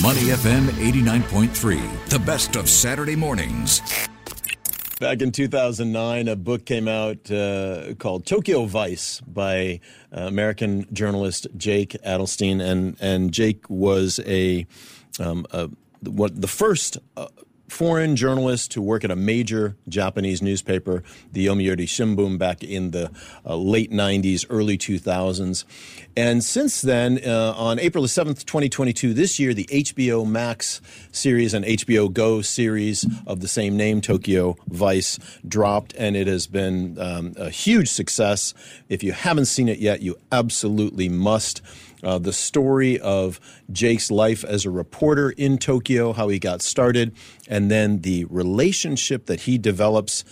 Money FM 89.3, the best of Saturday mornings. Back in 2009, a book came out uh, called Tokyo Vice by uh, American journalist Jake Adelstein, and and Jake was a, um, a what the first uh, foreign journalist to work at a major Japanese newspaper, the Yomiuri Shimbun, back in the uh, late 90s, early 2000s. And since then, uh, on April the 7th, 2022, this year, the HBO Max series and HBO Go series of the same name, Tokyo Vice, dropped, and it has been um, a huge success. If you haven't seen it yet, you absolutely must uh, the story of Jake's life as a reporter in Tokyo, how he got started, and then the relationship that he develops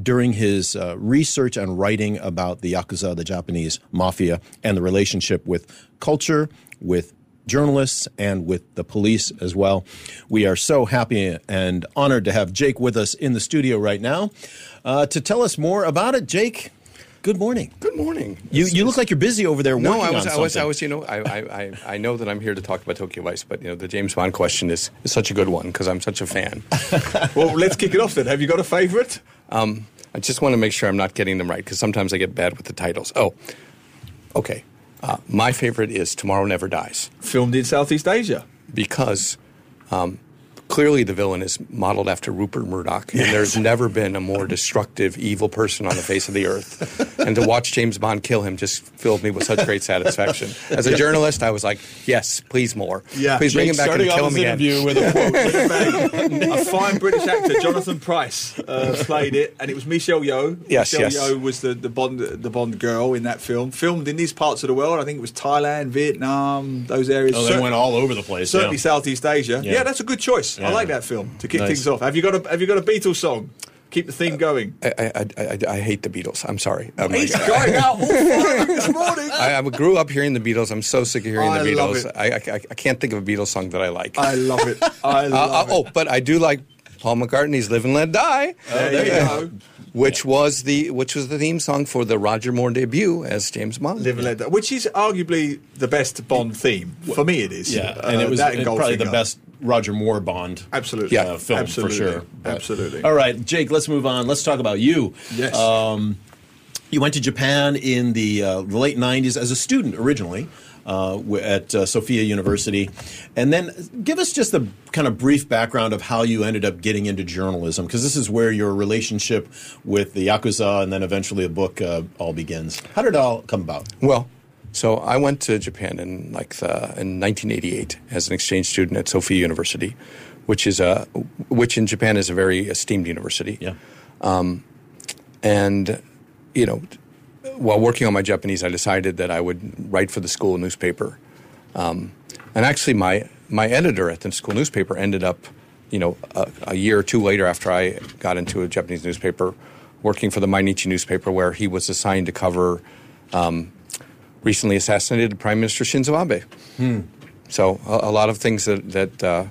during his uh, research and writing about the Yakuza, the Japanese mafia, and the relationship with culture, with journalists, and with the police as well. We are so happy and honored to have Jake with us in the studio right now. Uh, to tell us more about it, Jake, Good morning. Good morning. You you look like you're busy over there. No, I was I was I was you know I, I, I know that I'm here to talk about Tokyo Vice, but you know the James Bond question is, is such a good one because I'm such a fan. well, let's kick it off then. Have you got a favourite? Um, I just want to make sure I'm not getting them right because sometimes I get bad with the titles. Oh, okay. Uh, my favorite is Tomorrow Never Dies. Filmed in Southeast Asia. Because um, clearly the villain is modeled after Rupert Murdoch, and there's never been a more destructive, evil person on the face of the earth. and to watch James Bond kill him just filled me with such great satisfaction. As a journalist, I was like, yes, please more. Yeah. Please bring him back and kill him again. Interview with a quote. a fine British actor, Jonathan Pryce, uh, played it, and it was Michelle Yeoh. Yes, Michelle yes. Yeoh was the, the Bond the Bond girl in that film. Filmed in these parts of the world. I think it was Thailand, Vietnam, those areas. Oh, they Cer- went all over the place. Certainly yeah. Southeast Asia. Yeah. Yeah, that's a good choice. Yeah. I like that film to kick Nice. things off. Have you got a Have you got a Beatles song? Keep the theme going. I, I, I, I hate the Beatles. I'm sorry. I'm He's like- going out all this morning. I, I grew up hearing the Beatles. I'm so sick of hearing I the love Beatles. it. I, I, I can't think of a Beatles song that I like. I love it. I Uh, love uh, oh, but I do like Paul McCartney's "Live and Let Die," there you go. which was the which was the theme song for the Roger Moore debut as James Bond. Live and Let Die, which is arguably the best Bond theme. For me, it is. Yeah, Uh, and it was that and probably the best Roger Moore Bond. Absolutely. Yeah, uh, film absolutely. for sure. But- Absolutely. All right, Jake. Let's move on. Let's talk about you. Yes. Um, you went to Japan in the, uh, the late '90s as a student originally. Uh, at uh, Sophia University, and then give us just a kind of brief background of how you ended up getting into journalism, because this is where your relationship with the yakuza and then eventually a book uh, all begins. How did it all come about? Well, so I went to Japan in like the, in 1988 as an exchange student at Sophia University, which is a which in Japan is a very esteemed university. Yeah, And, you know, while working on my Japanese, I decided that I would write for the school newspaper. Um, and actually, my, my editor at the school newspaper ended up, you know, a, a year or two later after I got into a Japanese newspaper, working for the Mainichi newspaper, where he was assigned to cover um, recently assassinated Prime Minister Shinzo Abe. So a, a lot of things that that uh,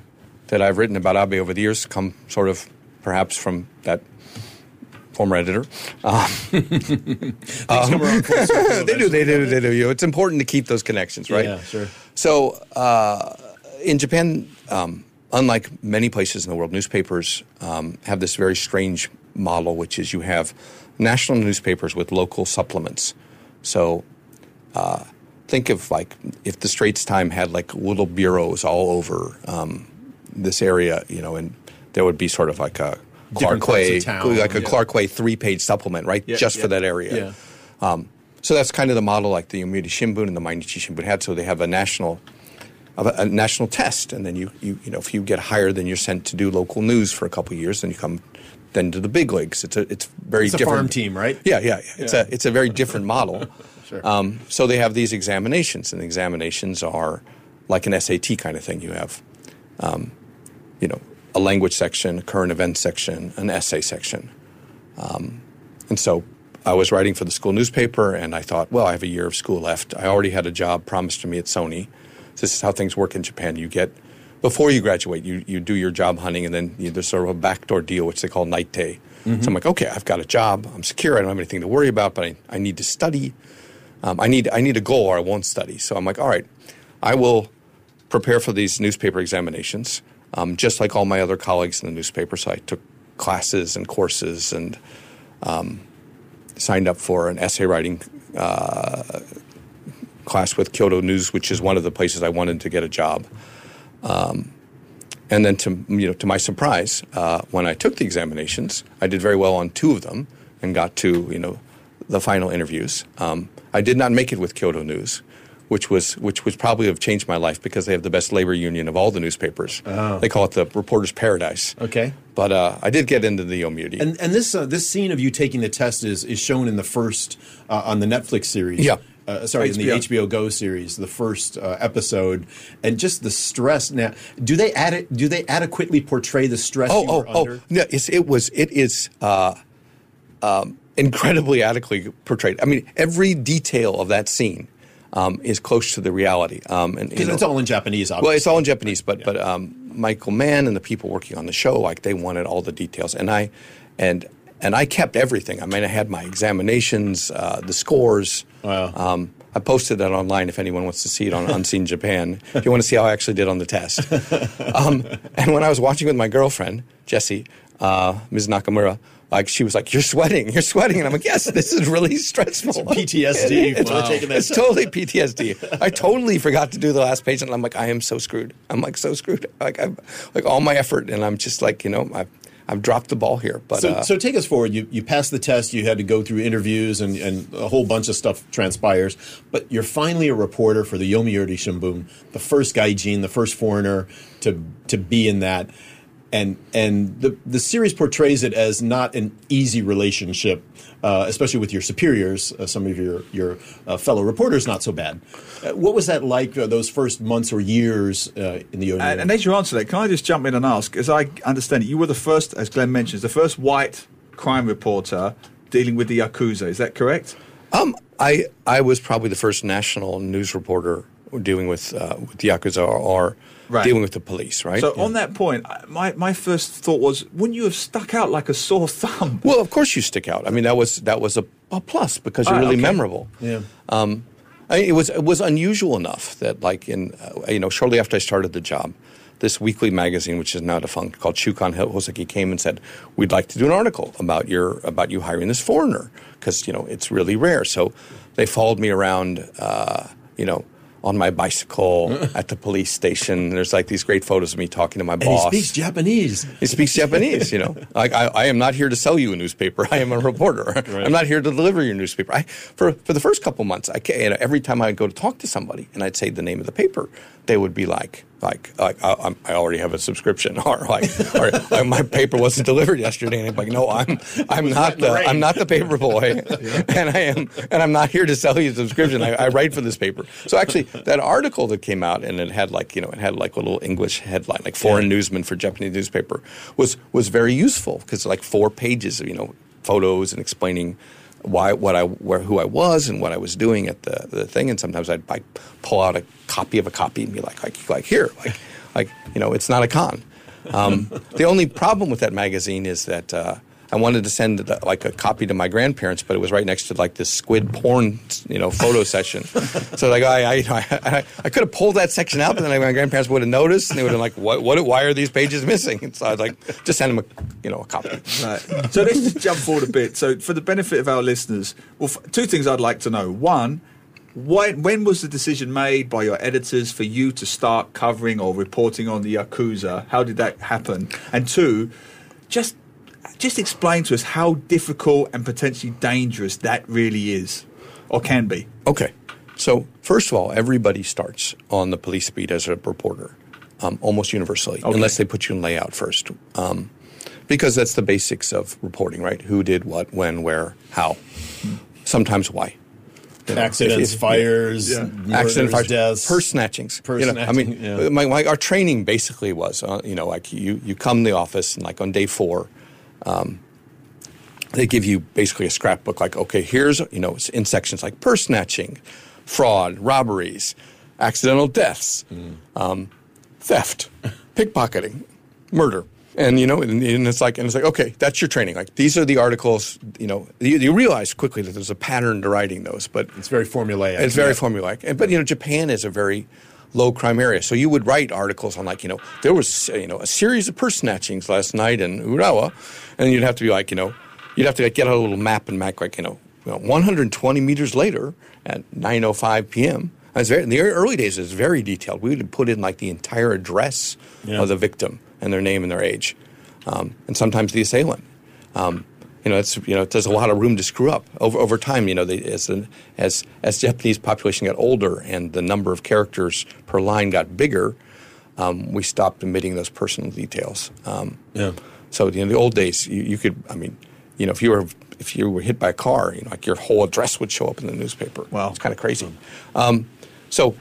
that I've written about Abe over the years come sort of perhaps from that former editor. Um, Come around full circle they do, they do, they do. You it's important to keep those connections, right? Yeah, sure. So uh, in Japan, um, unlike many places in the world, newspapers um, have this very strange model, which is you have national newspapers with local supplements. So uh, think of like if the Straits Time had like little bureaus all over um, this area, you know, and there would be sort of like a Different Clark Way, like a yeah. Clark Way three-page supplement, right, Yeah, just yeah. for that area. Yeah. Um, so that's kind of the model like the Yomiuri Shimbun and the Mainichi Shimbun had. So they have a national, a, a national test, and then you, you, you know, if you get higher, then you're sent to do local news for a couple of years, then you come then to the big leagues. It's a, it's very different. It's a different farm team, right? Yeah, yeah. It's a, it's a very different model. Sure. Um, so they have these examinations, and the examinations are like an SAT kind of thing. You have, um, you know, a language section, a current event section, an essay section. Um, and so I was writing for the school newspaper, and I thought, well, I have a year of school left. I already had a job promised to me at Sony. This is how things work in Japan. You get before you graduate, you, you do your job hunting, and then you, there's sort of a backdoor deal, which they call naitei. So I'm like, okay, I've got a job. I'm secure. I don't have anything to worry about, but I, I need to study. Um, I need I need a goal, or I won't study. So I'm like, all right, I will prepare for these newspaper examinations, um, just like all my other colleagues in the newspaper. So I took classes and courses and um, signed up for an essay writing uh, class with Kyodo News, which is one of the places I wanted to get a job. Um, and then, to you know, to my surprise, uh, when I took the examinations, I did very well on two of them and got to you know the final interviews. Um, I did not make it with Kyodo News, which was which would probably have changed my life because they have the best labor union of all the newspapers. Oh. They call it the Reporters Paradise. Okay. But uh, I did get into the Yomiuri. And and this uh, this scene of you taking the test is is shown in the first uh, on the Netflix series. Yeah. Uh, sorry, in the HBO. HBO Go series, the first uh, episode, and just the stress. Now, do they add it? Do they adequately portray the stress? Oh, oh, oh! No, it's, it was. It is uh, um, incredibly adequately portrayed. I mean, every detail of that scene um, is close to the reality. Um, and Because it's all in Japanese. Obviously. well, it's all in Japanese, but but um, Michael Mann and the people working on the show, like they wanted all the details, and I and and I kept everything. I mean, I had my examinations, uh, the scores. Wow. Um, I posted that online if anyone wants to see it on Unseen Japan. If you want to see how I actually did on the test. Um, and when I was watching with my girlfriend Jessie, uh, Ms. Nakamura. Like she was like, "You're sweating, you're sweating," and I'm like, "Yes, this is really stressful." PTSD It's, that it's totally PTSD. I totally forgot to do the last page, and I'm like, I am so screwed. I'm like so screwed. Like I've like all my effort, and I'm just like, you know, I've I've dropped the ball here. But So, uh, so take us forward. You, you passed the test. You had to go through interviews, and, and a whole bunch of stuff transpires. But you're finally a reporter for the Yomiuri Shimbun, the first gaijin, the first foreigner to to be in that. And and the the series portrays it as not an easy relationship, uh, especially with your superiors. Uh, some of your your uh, fellow reporters, not so bad. Uh, what was that like? Uh, those first months or years uh, in the Yomiuri? And, and as you answer that, can I just jump in and ask? As I understand it, you were the first, as Glenn mentions, the first white crime reporter dealing with the yakuza. Is that correct? um, I I was probably the first national news reporter dealing with uh, with the yakuza or, or Right. dealing with the police, right? So on that point, my my first thought was, wouldn't you have stuck out like a sore thumb? Well, of course you stick out. I mean, that was that was a, a plus because you're Ah, really okay. memorable. yeah. Um, I, it was it was unusual enough that like in uh, you know shortly after I started the job, this weekly magazine, which is now defunct, called Shukan Hoseki, came and said, "We'd like to do an article about your about you hiring this foreigner because you know it's really rare." So they followed me around, uh, you know. On my bicycle at the police station, there's like these great photos of me talking to my and boss. he speaks Japanese. He speaks Japanese, you know. Like I, I am not here to sell you a newspaper. I am a reporter. I'm not here to deliver your newspaper. I, for for the first couple months, I you know, every time I'd go to talk to somebody and I'd say the name of the paper, they would be like, like, like I, I'm, I already have a subscription, or like, or, like, my paper wasn't delivered yesterday. And I'm like, no, I'm I'm not the I'm not the paper boy, and I am and I'm not here to sell you a subscription. I, I write for this paper. So actually, that article that came out and it had like you know it had like a little English headline, like foreign newsman for Japanese newspaper, was was very useful because like four pages of you know photos and explaining why what I where who I was and what I was doing at the, the thing. And sometimes I'd like pull out a copy of a copy and be like like like here like like you know it's not a con. Um, the only problem with that magazine is that. Uh, I wanted to send like a copy to my grandparents, but it was right next to like this squid porn, you know, photo session. So like I, I, I, I could have pulled that section out, but then my grandparents would have noticed, and they would have been like, what, what, why are these pages missing? And so I was like just send them a, you know, a copy. Right. So let's just jump forward a bit. So for the benefit of our listeners, well, two things I'd like to know. One, when, when was the decision made by your editors for you to start covering or reporting on the Yakuza? How did that happen? And two, just just explain to us how difficult and potentially dangerous that really is or can be. Okay. So, first of all, everybody starts on the police beat as a reporter, um, almost universally, Okay. unless they put you in layout first. Um, because that's the basics of reporting, right? Who did what, when, where, how, sometimes why. You know, Accidents, if- if- fires, Yeah. murders, accident fires, deaths, purse snatchings. Purse you know, I mean, yeah. my, my, our training basically was, uh, you know, like you, you come to the office and like on day four, um, they give you basically a scrapbook like, okay, here's, you know, it's in sections like purse snatching, fraud, robberies, accidental deaths, um, theft, pickpocketing, murder. And you know, and, and it's like, and it's like, okay, that's your training. Like these are the articles. You know, you, you realize quickly that there's a pattern to writing those, but It's very formulaic. it's very Yeah. formulaic. And, but you know, Japan is a very low crime area. So you would write articles on like, you know, there was, you know, a series of purse snatchings last night in Urawa. And you'd have to be like, you know, you'd have to like, get a little map and map like, you know, 120 meters later at 9.05 p.m. Very, in the early days, it was very detailed. We would put in like the entire address Yeah. of the victim and their name and their age, um, and sometimes the assailant. Um, you know, it's you know, there's a lot of room to screw up over over time. You know, they, as an, as as Japanese population got older and the number of characters per line got bigger, um, we stopped omitting those personal details. Um, Yeah. so in the old days, you, you could, I mean, you know, if you were if you were hit by a car, you know, like your whole address would show up in the newspaper. Wow. it's kind of crazy. Um, so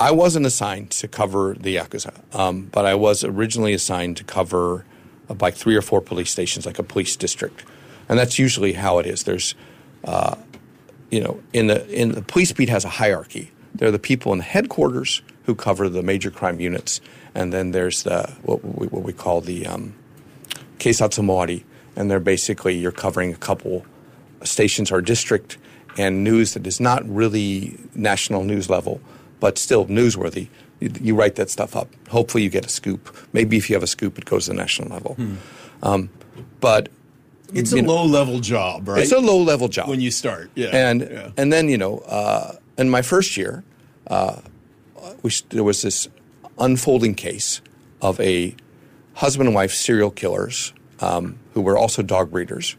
I wasn't assigned to cover the yakuza, um, but I was originally assigned to cover uh, like three or four police stations, like a police district, and that's usually how it is. There's uh, you know, in the in the police beat has a hierarchy. There are the people in the headquarters who cover the major crime units, and then there's the what we, what we call the um, keisatsu mawari, and they're basically you're covering a couple stations or district and news that is not really national news level, but still newsworthy. You, you write that stuff up. Hopefully, you get a scoop. Maybe if you have a scoop, it goes to the national level. Um, but It's a know, low level job, right? It's a low level job when you start. Yeah. and yeah. and then you know, uh, in my first year, uh, we, there was this unfolding case of a husband and wife serial killers um, who were also dog breeders,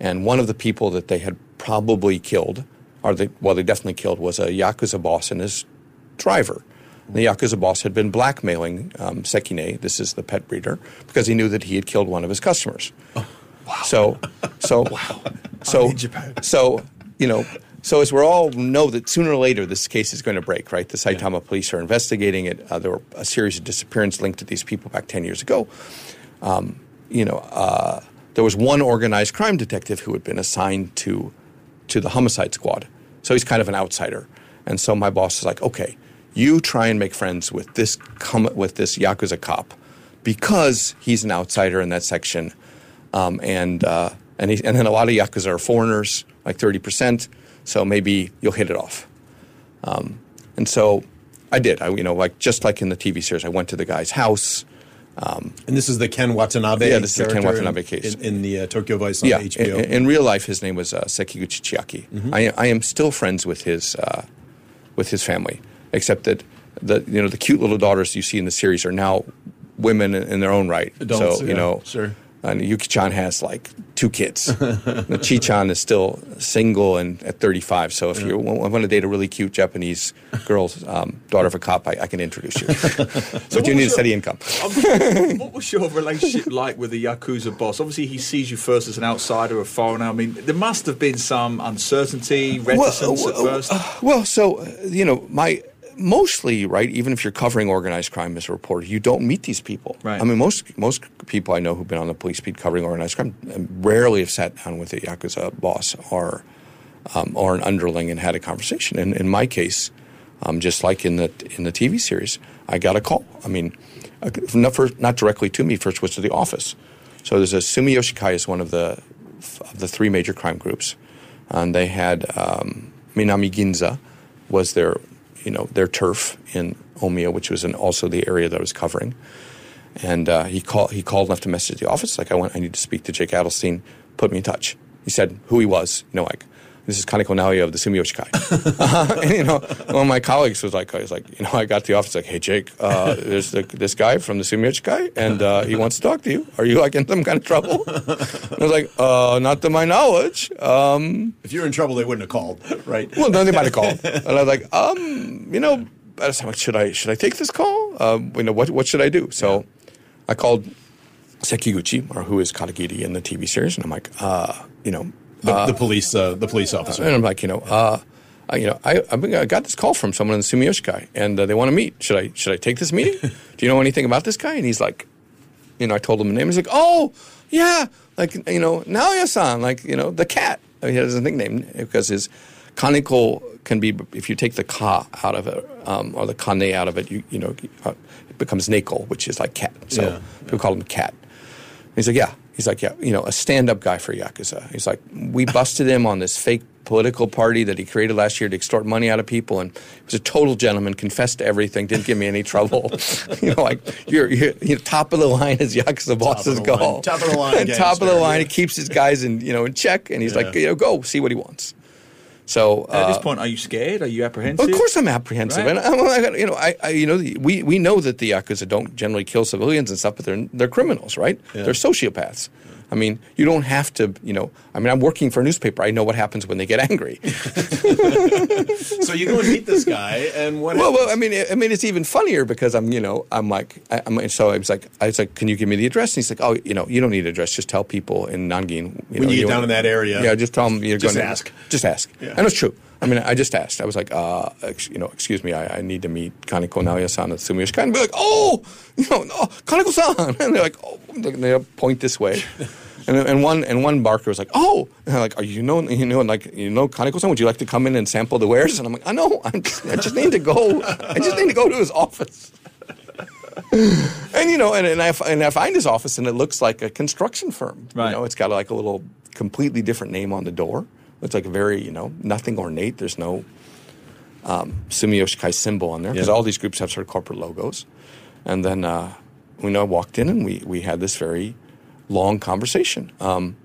and one of the people that they had probably killed, or they, well, they definitely killed, was a yakuza boss and his driver. The yakuza boss had been blackmailing um, Sekine, this is the pet breeder, because he knew that he had killed one of his customers. So, so, so, in Japan. so, you know, so as we all know that sooner or later this case is going to break, right? The Saitama police are investigating it. Uh, there were a series of disappearances linked to these people back 10 years ago. Um, you know, uh, there was one organized crime detective who had been assigned to, to the homicide squad. So he's kind of an outsider. And so my boss is like, okay, you try and make friends with this, com- with this Yakuza cop because he's an outsider in that section. Um, and, uh, and, he, and then a lot of Yakuza are foreigners, like 30%. So maybe you'll hit it off. Um, and so I did. I, you know, like just like in the TV series, I went to the guy's house. and this is the Ken Watanabe. Yeah, this is the Ken Watanabe in, case. in, in the uh, Tokyo Vice on yeah, HBO. In, in real life, his name was uh, Sekiguchi Chiaki. I, I am still friends with his uh, with his family, except that the you know the cute little daughters you see in the series are now women in, in their own right. Adults, so yeah, you know, sure. And Yuki-chan has like two kids. the Chi-chan is still single and at 35. So if you want to date a really cute Japanese girl, um, daughter of a cop, I, I can introduce you. but what you need a steady income. Um, what was your relationship like with the Yakuza boss? Obviously, he sees you first as an outsider, a foreigner. I mean, there must have been some uncertainty, reticence well, at first. uh, well, so uh, you know, my mostly right. Even if you're covering organized crime as a reporter, you don't meet these people. Right. I mean, most most people I know who've been on the police beat covering organized crime rarely have sat down with a yakuza boss or um, or an underling and had a conversation. And in my case, um, just like in the in the TV series, I got a call. I mean, uh, not, first, not directly to me. First was to the office. So there's a Sumiyoshi Kai is one of the of the three major crime groups, and they had um, Minami Ginza was their you know their turf in Omiya, which was also the area that I was covering. And uh, he called. He called and left a message at the office. Like I went. I need to speak to Jake Adelstein. Put me in touch. He said who he was. You know, like this is Kaneko Naoya of the Sumiyoshi Kai. uh, and, you know, one of my colleagues was like, I was like, you know, I got to the office like, hey Jake, uh, there's the, this guy from the Sumiyoshi Kai, and uh, he wants to talk to you. Are you like in some kind of trouble? And I was like, uh, not to my knowledge. Um, if you're in trouble, they wouldn't have called, right? well, no, they might have called. And I was like, um, you know, I was like, should I should I take this call? Um, you know, what what should I do? So I called Sekiguchi, or who is Katagiri in the TV series, and I'm like, uh, you know, The, the police, uh, the police officer. and I'm like, you know, uh, I, you know, I, I got this call from someone in the Sumiyoshi Kai, and uh, they want to meet. Should I should I take this meeting? Do you know anything about this guy? And he's like, you know, I told him the name. He's like, oh yeah, like you know, Naoya-san, like you know, the cat. I mean, he has a nickname because his kaneko can be if you take the ka out of it um, or the kane out of it, you you know, uh, it becomes neko, which is like cat. So Yeah. people call him cat. And he's like, yeah, he's like, yeah, you know, a stand-up guy for Yakuza. He's like, we busted him on this fake political party that he created last year to extort money out of people, and he was a total gentleman, confessed to everything, didn't give me any trouble. you know, like you're, you're, you know, top of the line as Yakuza bosses the go. line. Top of the line top of the gangster, line. yeah. He keeps his guys in you know in check, and he's like, you know, go see what he wants. So At this uh, point, are you scared? Are you apprehensive? of course, I'm apprehensive, Right. and I'm, you know, I, I, you know, we we know that the yakuza don't generally kill civilians and stuff, but they're they're criminals, right? Yeah. They're sociopaths. I mean, you don't have to, you know. I mean, I'm working for a newspaper. I know what happens when they get angry. So you go and meet this guy, and what? well, well, I mean, I mean, it's even funnier because I'm, you know, I'm like, I, I'm, so I was like, I was like, can you give me the address? And he's like, oh, you know, you don't need an address. Just tell people in Nangin. You When know, you get down in that area. Yeah, just tell them you're Just going to just ask. Just ask. Yeah. And it's true. I mean, I just asked. I was like, uh, ex- you know, excuse me, I, I need to meet Kaneko Naoya-san at Sumiyoshi. And be like, oh, you know, no, Kaneko-san. And they're like, oh, and they point this way. And, and one and one barker was like, "Oh, and I'm like, are you know, you know, like you know, Kaneko-san, would you like to come in and sample the wares?" And I'm like, "I know, I'm just, I just need to go. I just need to go to his office." and you know, and, and I and I find his office, and it looks like a construction firm. Right. You know, it's got like a little completely different name on the door. It's like a very, you know, nothing ornate. There's no um, Kai symbol on there because Yeah. all these groups have sort of corporate logos. And then uh, we know I walked in and we we had this very long conversation. Um,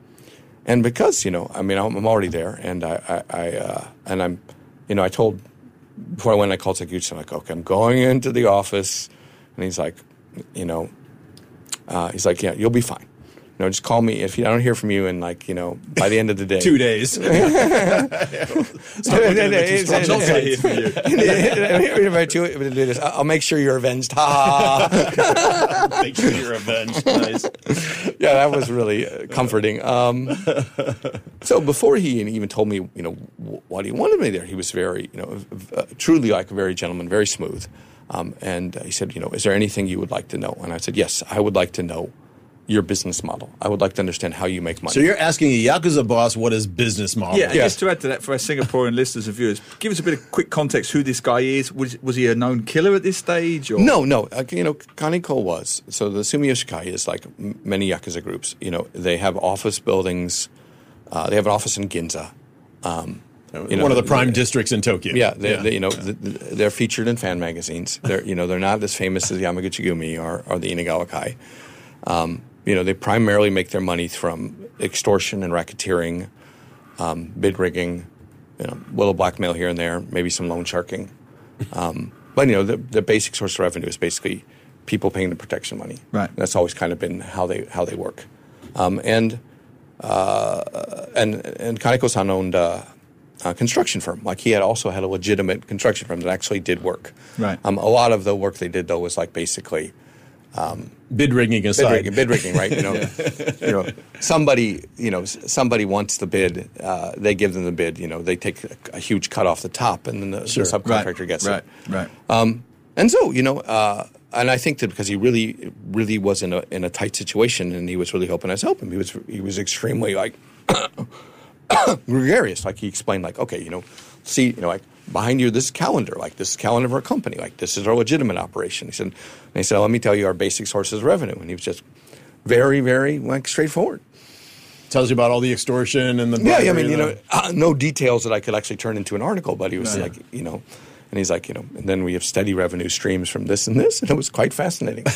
and because you know, I mean, I'm, I'm already there, and I, I, I uh, and I'm, you know, I told before I went, I called Taguchi. I'm like, okay, I'm going into the office, and he's like, you know, uh, he's like, yeah, you'll be fine. You know, just call me if you, I don't hear from you, and like, you know, by the end of the day, two days. Stop looking at me too strong. Results are here for you. I'll make sure you're avenged. Ha ha. Make sure you're avenged. Nice. yeah, that was really uh, comforting. Um, so before he even told me, you know, w- what he wanted me there, he was very, you know, uh, truly like a very gentleman, very smooth. Um, and uh, he said, you know, is there anything you would like to know? And I said, yes, I would like to know your business model. I would like to understand how you make money. So you're asking a yakuza boss what his business model? Yeah, and Yes. just to add to that, for our Singaporean listeners and viewers, give us a bit of quick context who this guy is. Was, was he a known killer at this stage? Or? No, no. Uh, you know, Kaneko was. So the Sumiyoshi Kai is like m- many Yakuza groups. You know, they have office buildings. Uh, they have an office in Ginza. Um, you know, One of the prime districts in Tokyo. Yeah, they, They, you know, th th they're featured in fan magazines. They're, you know, they're not as famous as Yamaguchi Gumi or, or the Inagawa Kai. Um, you know, they primarily make their money from extortion and racketeering, um, bid rigging, you know, little blackmail here and there, maybe some loan sharking. Um, but you know, the, the basic source of revenue is basically people paying the protection money. Right. That's always kind of been how they how they work. Um, and uh, and and Kaneko-san owned uh, a construction firm. Like he had also had a legitimate construction firm that actually did work. Right. Um, a lot of the work they did though was like basically Bid rigging bid aside. rigging, bid rigging, right? You know, you know, somebody, you know, somebody wants the bid. Uh, they give them the bid. You know, they take a, a huge cut off the top, and then the, Sure. the subcontractor gets right, it. Right, Um, and so, you know, uh, and I think that because he really, really was in a in a tight situation, and he was really hoping I was helping. He was he was extremely like gregarious. Like he explained, like, okay, you know, see, you know, like behind you, this calendar, like this calendar of our company, like this is our legitimate operation. He said, and he said, let me tell you our basic sources of revenue, and he was just very, very like straightforward. Tells you about all the extortion and the Yeah, bribery I mean, you know, uh, no details that I could actually turn into an article, but he was like, you know, and he's like, you know, and then we have steady revenue streams from this and this, and it was quite fascinating.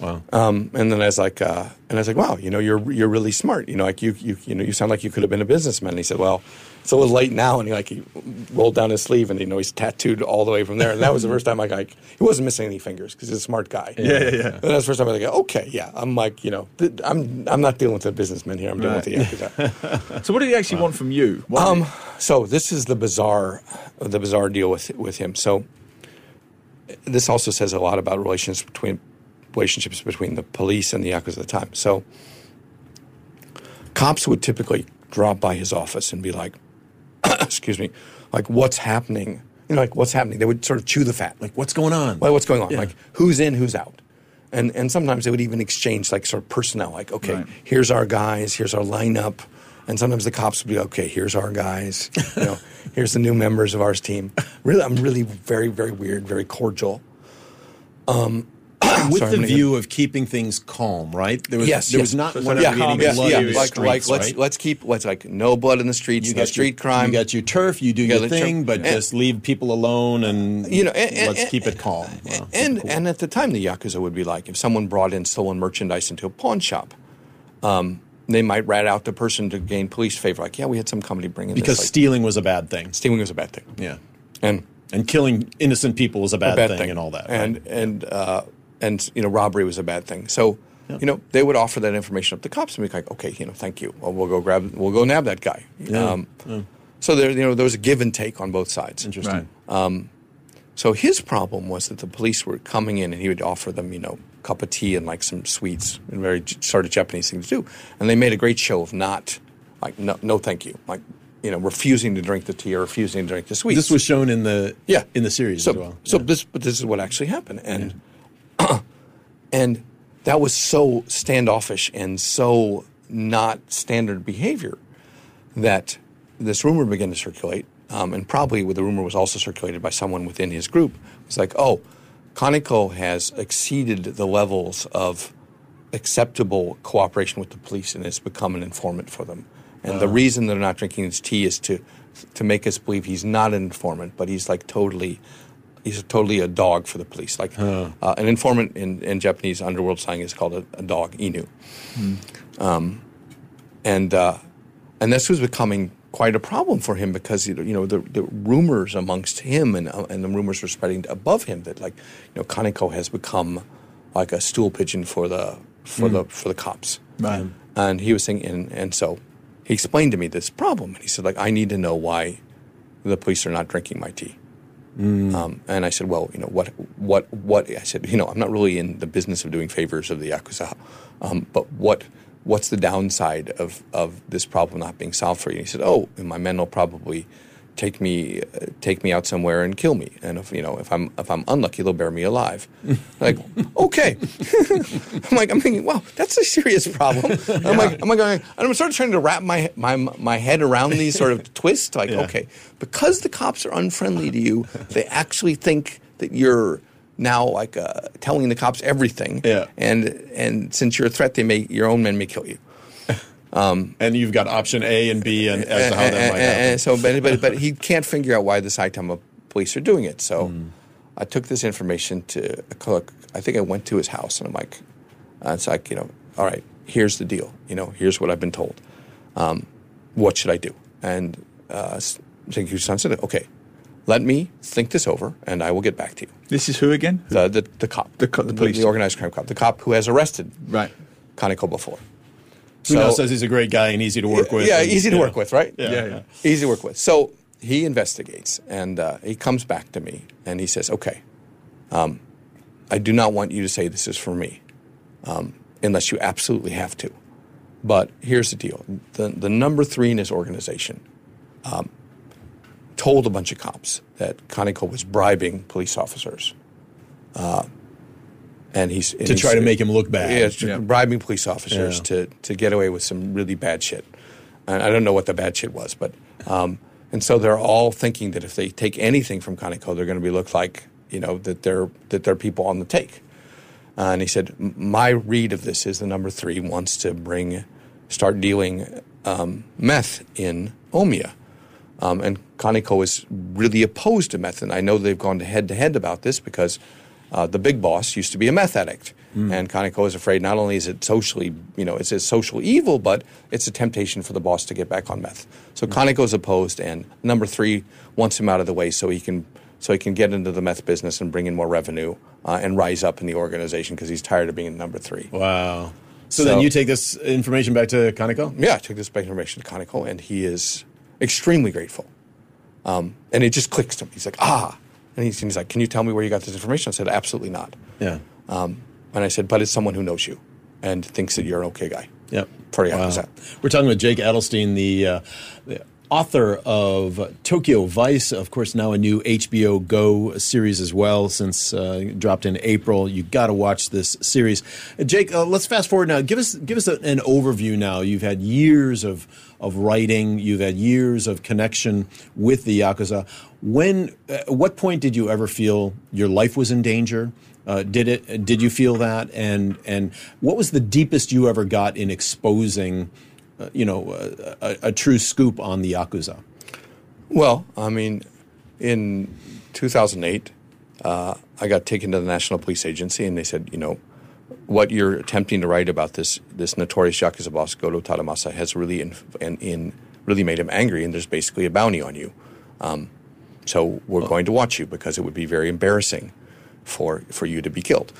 Wow. Um, and then I was like, uh, and I was like, wow, you know, you're you're really smart. You know, like you you you know, you sound like you could have been a businessman. And he said, well, it's a little late now, and he like he rolled down his sleeve, and you know, he's tattooed all the way from there. And that was the first time like, like he wasn't missing any fingers because he's a smart guy. Yeah, yeah, yeah. And that's the first time I was like, okay, yeah, I'm like, you know, th- I'm I'm not dealing with a businessman here. I'm dealing with the yakuza. So, what did he actually want from you? What Um, so this is the bizarre, the bizarre deal with with him. So this also says a lot about relations between relationships between the police and the yakuza at the time. So cops would typically drop by his office and be like, "Excuse me, like what's happening?" You know, like what's happening? They would sort of chew the fat, like what's going on? well, what's going on? Yeah. Like who's in, who's out? And and sometimes they would even exchange like sort of personnel, like okay, Right. here's our guys, here's our lineup. And sometimes the cops would be okay. Here's our guys. You know, here's the new members of our team. Really, I'm really very, very weird, very cordial. Um, with Sorry, the I'm view of keeping things calm, right? There was, Yes, there yes. was not So it's wanting like any calm yeah, blood yeah, in the like, streets, like let's right? let's keep let's like no blood in the streets, you no got street your, crime. You got your turf. You do Yeah, your the turf. thing, but And- just leave people alone and You know, and- and- let's and- keep it calm. Wow, and cool. and at the time, the yakuza would be like if someone brought in stolen merchandise into a pawn shop, um, they might rat out the person to gain police favor. Like, yeah, we had some company bring in because this, like, stealing was a bad thing. stealing was a bad thing, Yeah, and and killing innocent people was a bad, a bad thing, thing, and all that. and right? and uh, and you know, robbery was a bad thing. So. You know, they would offer that information up to cops and be like, "Okay, you know, thank you. Well, we'll go grab, we'll go nab that guy." Um, So there, you know, there was a give and take on both sides. interesting. Right. So his problem was that the police were coming in and he would offer them, you know, a cup of tea and like some sweets, a very sort of Japanese thing to do. And they made a great show of not, like, no, no thank you. Like, you know, refusing to drink the tea or refusing to drink the sweets. This was shown in the yeah. in the series so, as well. So Yeah. this, but this is what actually happened. And, and that was so standoffish and so not standard behavior that this rumor began to circulate, um, and probably the rumor was also circulated by someone within his group. It's like, oh, Kaneko has exceeded the levels of acceptable cooperation with the police and has become an informant for them. And the reason they're not drinking his tea is to to make us believe he's not an informant, but he's like totally. He's totally a dog for the police. Like uh, an informant in, in Japanese underworld slang is called a, a dog, inu and uh, and this was becoming quite a problem for him because you know, the, the rumors amongst him and uh, and the rumors were spreading above him that like you know Kaneko has become like a stool pigeon for the for the for the cops. Right. And he was saying, and, and so he explained to me this problem, and he said like I need to know why the police are not drinking my tea. Um, and I said, well, you know, what, what, what? I said, you know, I'm not really in the business of doing favors of the yakuza, um, but what, what's the downside of of this problem not being solved for you? And he said, oh, my men will probably take me, uh, take me out somewhere and kill me, and if you know, if I'm if I'm unlucky, they'll bury me alive. like, okay, I'm like, I'm thinking, wow, that's a serious problem. I'm like, I'm like, going, and I'm sort of trying to wrap my my my head around these sort of twists. Like, Yeah. okay, because the cops are unfriendly to you, they actually think that you're now like uh, telling the cops everything. Yeah. And and since you're a threat, they may your own men may kill you. And you've got option A and B, and as to how that And- might and- happen. and so, but, but but he can't figure out why the Saitama police are doing it. So Hmm. I took this information to a cook. I think I went to his house, and I'm like, uh, it's like you know, all right, here's the deal. You know, here's what I've been told. Um, what should I do? And uh, Senku-san said, okay, let me think this over, and I will get back to you. This is who again? The the, the cop, The co- the police. the organized crime cop, the cop who has arrested Right. Kaneko before. Who now says he's a great guy and easy to work with? Yeah, and, easy to you work know. with, right? Yeah, Yeah, yeah. yeah. Easy to work with. So he investigates and uh, he comes back to me and he says, okay, um, I do not want you to say this is for me um, unless you absolutely have to. But here's the deal the, the number three in his organization um, told a bunch of cops that Kaneko was bribing police officers. Uh, and he's and To he's- try to make him look bad. Yeah, Yeah. bribing police officers Yeah. to to get away with some really bad shit. And I don't know what the bad shit was, but um, and so they're all thinking that if they take anything from Kaneko, they're going to be look like you know that they're that they're people on the take. Uh, and he said, my read of this is the number three wants to bring, start dealing um, meth in Omiya. Um, and Kaneko is really opposed to meth. And I know they've gone head to head about this because uh, the big boss used to be a meth addict. And Kaneko is afraid not only is it socially, you know, it's a social evil, but it's a temptation for the boss to get back on meth. So Kaneko is opposed, and number three wants him out of the way so he can so he can get into the meth business and bring in more revenue uh, and rise up in the organization because he's tired of being number three. Wow. So, So- then you take this information back to Kaneko? Yeah, I took this back information to Kaneko, and he is extremely grateful. Um, and it just clicks to him. He's like, ah. And he's, and he's like, can you tell me where you got this information? I said, absolutely not. Yeah. Um, and I said, but it's someone who knows you and thinks that you're an okay guy. Yep. For Yakuza. We're talking with Jake Adelstein, the, uh, the author of Tokyo Vice, of course, now a new HBO Go series as well, since uh, dropped in April. You got to watch this series. Uh, Jake, uh, let's fast forward now. Give us give us a, an overview now. You've had years of of writing. You've had years of connection with the yakuza. When, at what point did you ever feel your life was in danger? Uh, did it? Did you feel that? And and what was the deepest you ever got in exposing, uh, you know, a, a, a true scoop on the yakuza? Well, I mean, in 2008, uh, I got taken to the National Police Agency, and they said, you know, what you're attempting to write about this this notorious yakuza boss Goto Tadamasa has really in, in, in really made him angry, and there's basically a bounty on you. Um, so we're going to watch you because it would be very embarrassing for for you to be killed.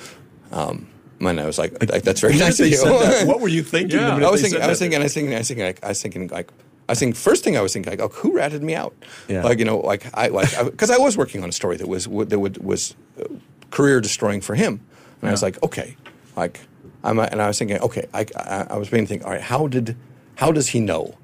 Um, and I was like, that's very nice of you. what were you thinking? Yeah, I was thinking, I was thinking, I was thinking, I was thinking, like, I was thinking, like, I was thinking, first thing I was thinking, like, oh, who ratted me out? Yeah. Like, you know, like I, like, because I, I, was working on a story that was that would, was uh, career destroying for him, and yeah. I was like, okay, like, I'm, and I was thinking, okay, I, I, I was beginning to think, all right, how did, how does he know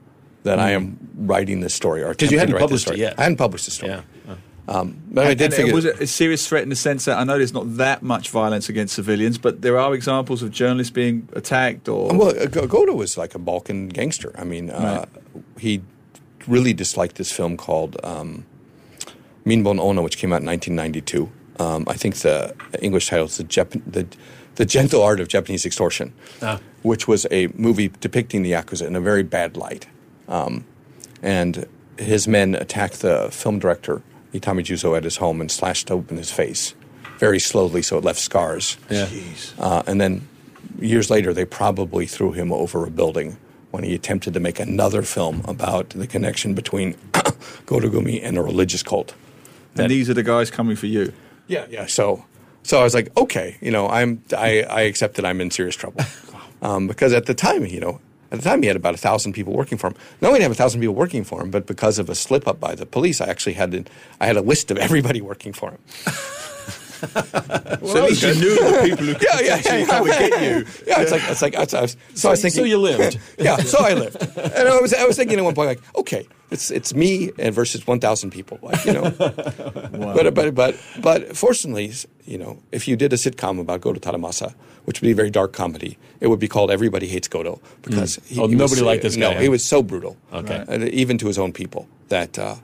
that mm. I am writing this story or because you hadn't published it yet? I hadn't published the story. Yeah. Um, but and, I did figure. Was it a serious threat in the sense that I know there's not that much violence against civilians, but there are examples of journalists being attacked or. Well, Goto was like a Balkan gangster. I mean, uh, right. he really disliked this film called um, Minbo no Onna, which came out in 1992. Um, I think the English title is the, Jap- the, the Gentle Art of Japanese Extortion, ah. which was a movie depicting the Yakuza in a very bad light. Um, and his men attacked the film director Itami Juzo at his home and slashed open his face very slowly so it left scars. Yeah. Uh, and then years later, they probably threw him over a building when he attempted to make another film about the connection between Gumi and a religious cult. And these are the guys coming for you. Yeah, yeah. So, so I was like, okay, you know, I'm I, I accept that I'm in serious trouble um, because at the time, you know, at the time, he had about a thousand people working for him. Not only did have a thousand people working for him, but because of a slip up by the police, I actually had to, I had a list of everybody working for him. Well, so at least you knew the people who could yeah, yeah, yeah, come and get you. Yeah, it's like it's like it's, I was, so, so I was thinking. So you lived. yeah, so I lived, and I was I was thinking at one point like, okay, it's it's me and versus one thousand people, like you know. wow. But but but but fortunately, you know, if you did a sitcom about Goto Tadamasa, which would be a very dark comedy, it would be called Everybody Hates Goto because mm. he, oh, he nobody was, liked this no, guy. he was so brutal. Okay, uh, even to his own people that. Uh,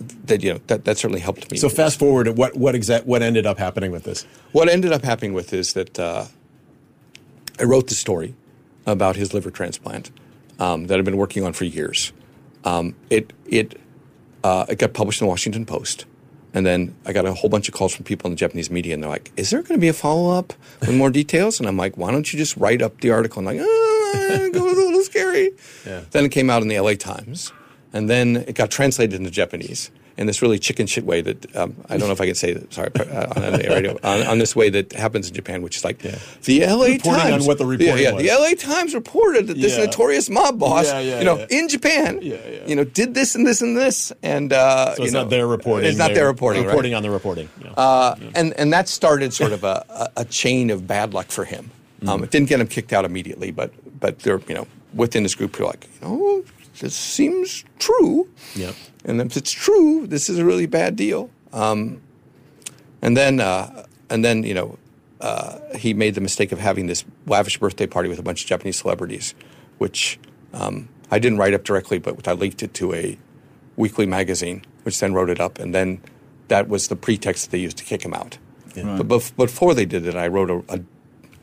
that you know that, that certainly helped me. So fast forward, what what exact what ended up happening with this? What ended up happening with is that uh, I wrote the story about his liver transplant um, that I've been working on for years. Um, it it uh, it got published in the Washington Post, and then I got a whole bunch of calls from people in the Japanese media, and they're like, "Is there going to be a follow up with more details?" And I'm like, "Why don't you just write up the article?" And I'm like, "Ah, it was a little scary." Yeah. Then it came out in the LA Times and then it got translated into Japanese in this really chicken shit way that um, I don't know if I can say that. Sorry, uh, on, the radio on, on, this way that happens in Japan, which is like yeah. the L.A. Reporting Times. on what the reporting yeah, was. the L.A. Times reported that this yeah. notorious mob boss, yeah, you know, in Japan, you know, did this and this and this, and uh, so it's know, not their reporting. It's not their reporting. Reporting right? on the reporting. Uh, and and that started sort of a, a, chain of bad luck for him. Um, mm. It didn't get him kicked out immediately, but but there, you know, within this group, you're like, you know, this seems true. Yeah. And if it's true, this is a really bad deal. Um, and then, uh, and then, you know, uh, he made the mistake of having this lavish birthday party with a bunch of Japanese celebrities, which um, I didn't write up directly, but I leaked it to a weekly magazine, which then wrote it up, and then that was the pretext that they used to kick him out. Yeah. Right. But bef- before they did it, I wrote a, a,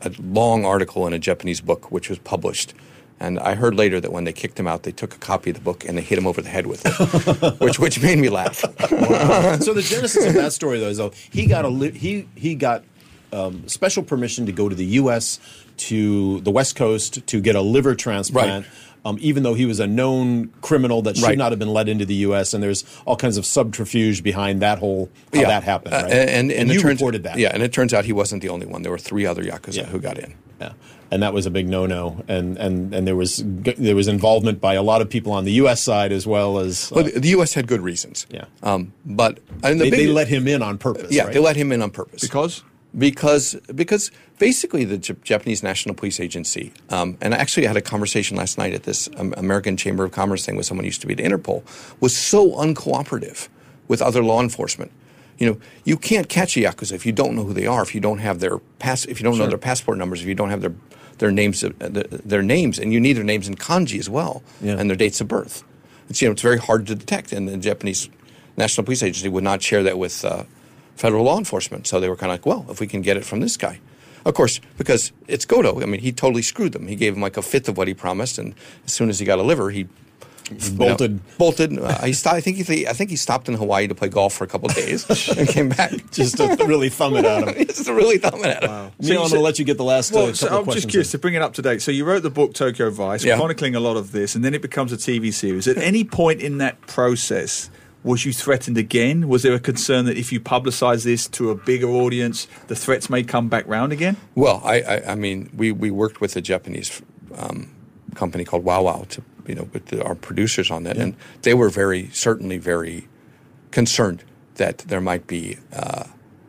a long article in a Japanese book, which was published and I heard later that when they kicked him out, they took a copy of the book and they hit him over the head with it, which which made me laugh. so the genesis of that story, though, is though he got a li- he he got um, special permission to go to the U.S. to the West Coast to get a liver transplant. Right. Um, even though he was a known criminal that should right. not have been let into the U.S., and there's all kinds of subterfuge behind that whole how yeah. that happened. Right? Uh, and, and, and, you turns, reported that. Yeah, and it turns out he wasn't the only one. There were three other yakuza yeah. who got in. Yeah and that was a big no-no. And and and there was there was involvement by a lot of people on the U.S. side as well as. Uh, well, the U.S. had good reasons. Yeah. Um, but and the they, big, they, let him in on purpose. Yeah, right? they let him in on purpose because because because basically the J- Japanese National Police Agency, um, and I actually had a conversation last night at this um, American Chamber of Commerce thing with someone who used to be at Interpol, was so uncooperative with other law enforcement. You know, you can't catch a yakuza if you don't know who they are, if you don't have their pass, if you don't sure. know their passport numbers, if you don't have their their names, uh, their names, and you need their names in kanji as well, yeah. and their dates of birth. It's you know it's very hard to detect, and the Japanese National Police Agency would not share that with uh, federal law enforcement. So they were kind of like, well, if we can get it from this guy. Of course, because it's Goto. I mean, he totally screwed them. He gave them like a fifth of what he promised, and as soon as he got a liver, he Bolted. you know, bolted. Uh, he stopped, I think he, I think he stopped in Hawaii to play golf for a couple of days and came back. Just to really thumb it at him. Just to really thumb it at him. Neil, So you I'm going to let you get the last uh, Well, couple so I'm questions. just curious in. to bring it up to date. So you wrote the book Tokyo Vice, Yeah. chronicling a lot of this, and then it becomes a TV series. At any point in that process, was you threatened again? Was there a concern that if you publicise this to a bigger audience, the threats may come back round again? Well, I, I, I mean, we, we worked with a Japanese um, company called WOWOW to, you know, with the, our producers on that, and they were very, certainly very concerned that there might be uh,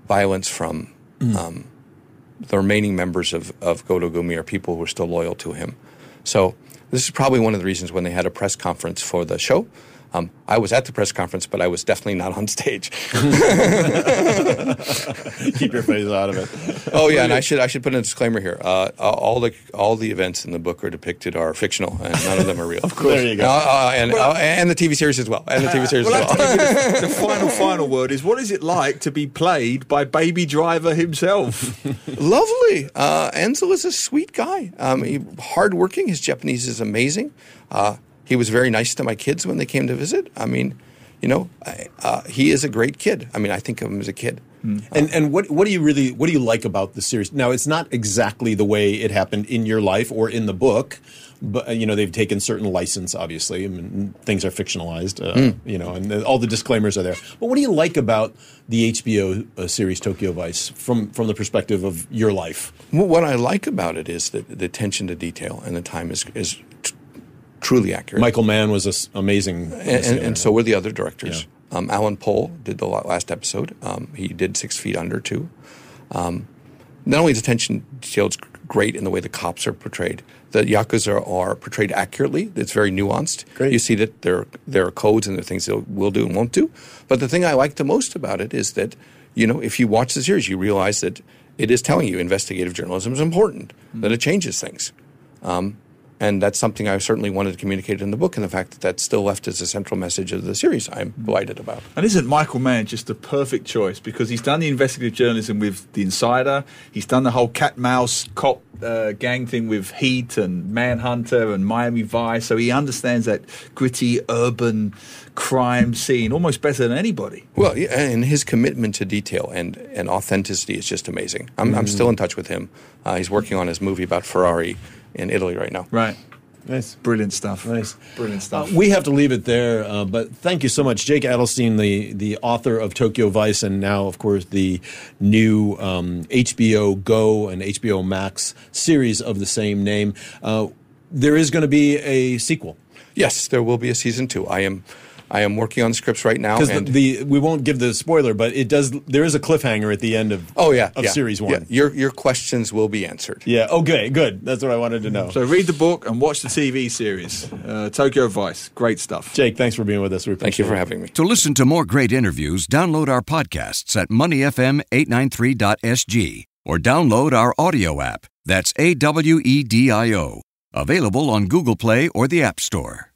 violence from um, the remaining members of, of Goto Gumi or people who were still loyal to him. So this is probably one of the reasons when they had a press conference for the show. Um, I was at the press conference, but I was definitely not on stage. Keep your face out of it. Oh yeah, and I should I should put in a disclaimer here. Uh, all the all the events in the book are depicted are fictional, and none of them are real. of course. There you go. Uh, uh, and uh, and the TV series as well, and the TV series Well, as well. I have to give you the, the final, final word is what is it like to be played by Baby Driver himself? Lovely. Uh, Ansel is a sweet guy. Um, he, hardworking. His Japanese is amazing. Uh, he was very nice to my kids when they came to visit. I mean, you know, I, uh, he is a great kid. I mean, I think of him as a kid. And and what what do you really what do you like about the series? Now it's not exactly the way it happened in your life or in the book, but uh, you know they've taken certain license. Obviously, I mean, things are fictionalized. Uh, You know, and the, all the disclaimers are there. But what do you like about the HBO uh, series Tokyo Vice from from the perspective of your life? Well, What I like about it is that the attention to detail and the time is is t- truly accurate. Michael Mann was amazing, and, and, and so were the other directors. Um, Alan Poul did the last episode. Um, he did Six Feet Under too. Um, not only is attention detail is great in the way the cops are portrayed, the yakuza are, portrayed accurately. It's very nuanced. Great. You see that there there are codes and there are things they will do and won't do. But the thing I like the most about it is that you know if you watch the series, you realize that it is telling you investigative journalism is important. That it changes things. Um, and that's something I certainly wanted to communicate in the book, and the fact that that's still left as a central message of the series, I'm delighted about. And isn't Michael Mann just the perfect choice because he's done the investigative journalism with The Insider, he's done the whole cat mouse cop uh, gang thing with Heat and Manhunter and Miami Vice, so he understands that gritty urban crime scene almost better than anybody. Well, yeah, and his commitment to detail and, and authenticity is just amazing. I'm, I'm still in touch with him. Uh, he's working on his movie about Ferrari in Italy right now. Right. Nice. Brilliant stuff. Nice. Brilliant Uh, stuff. we have to leave it there, uh, but thank you so much, Jake Adelstein, the the author of Tokyo Vice, and now, of course, the new um, HBO Go and HBO Max series of the same name. Uh, there is going to be a sequel Yes, there will be a season two. I am I am working on the scripts right now. because the, the we won't give the spoiler, but it does. There is a cliffhanger at the end of oh yeah, of yeah, series one. Yeah. Your your questions will be answered. Yeah. Okay. Good. That's what I wanted to know. So read the book and watch the TV series. Uh, Tokyo Vice. Great stuff. Jake, thanks for being with us. We Thank you for having me. To listen to more great interviews, download our podcasts at moneyfm893.sg or download our audio app. That's A W E D I O. Available on Google Play or the App Store.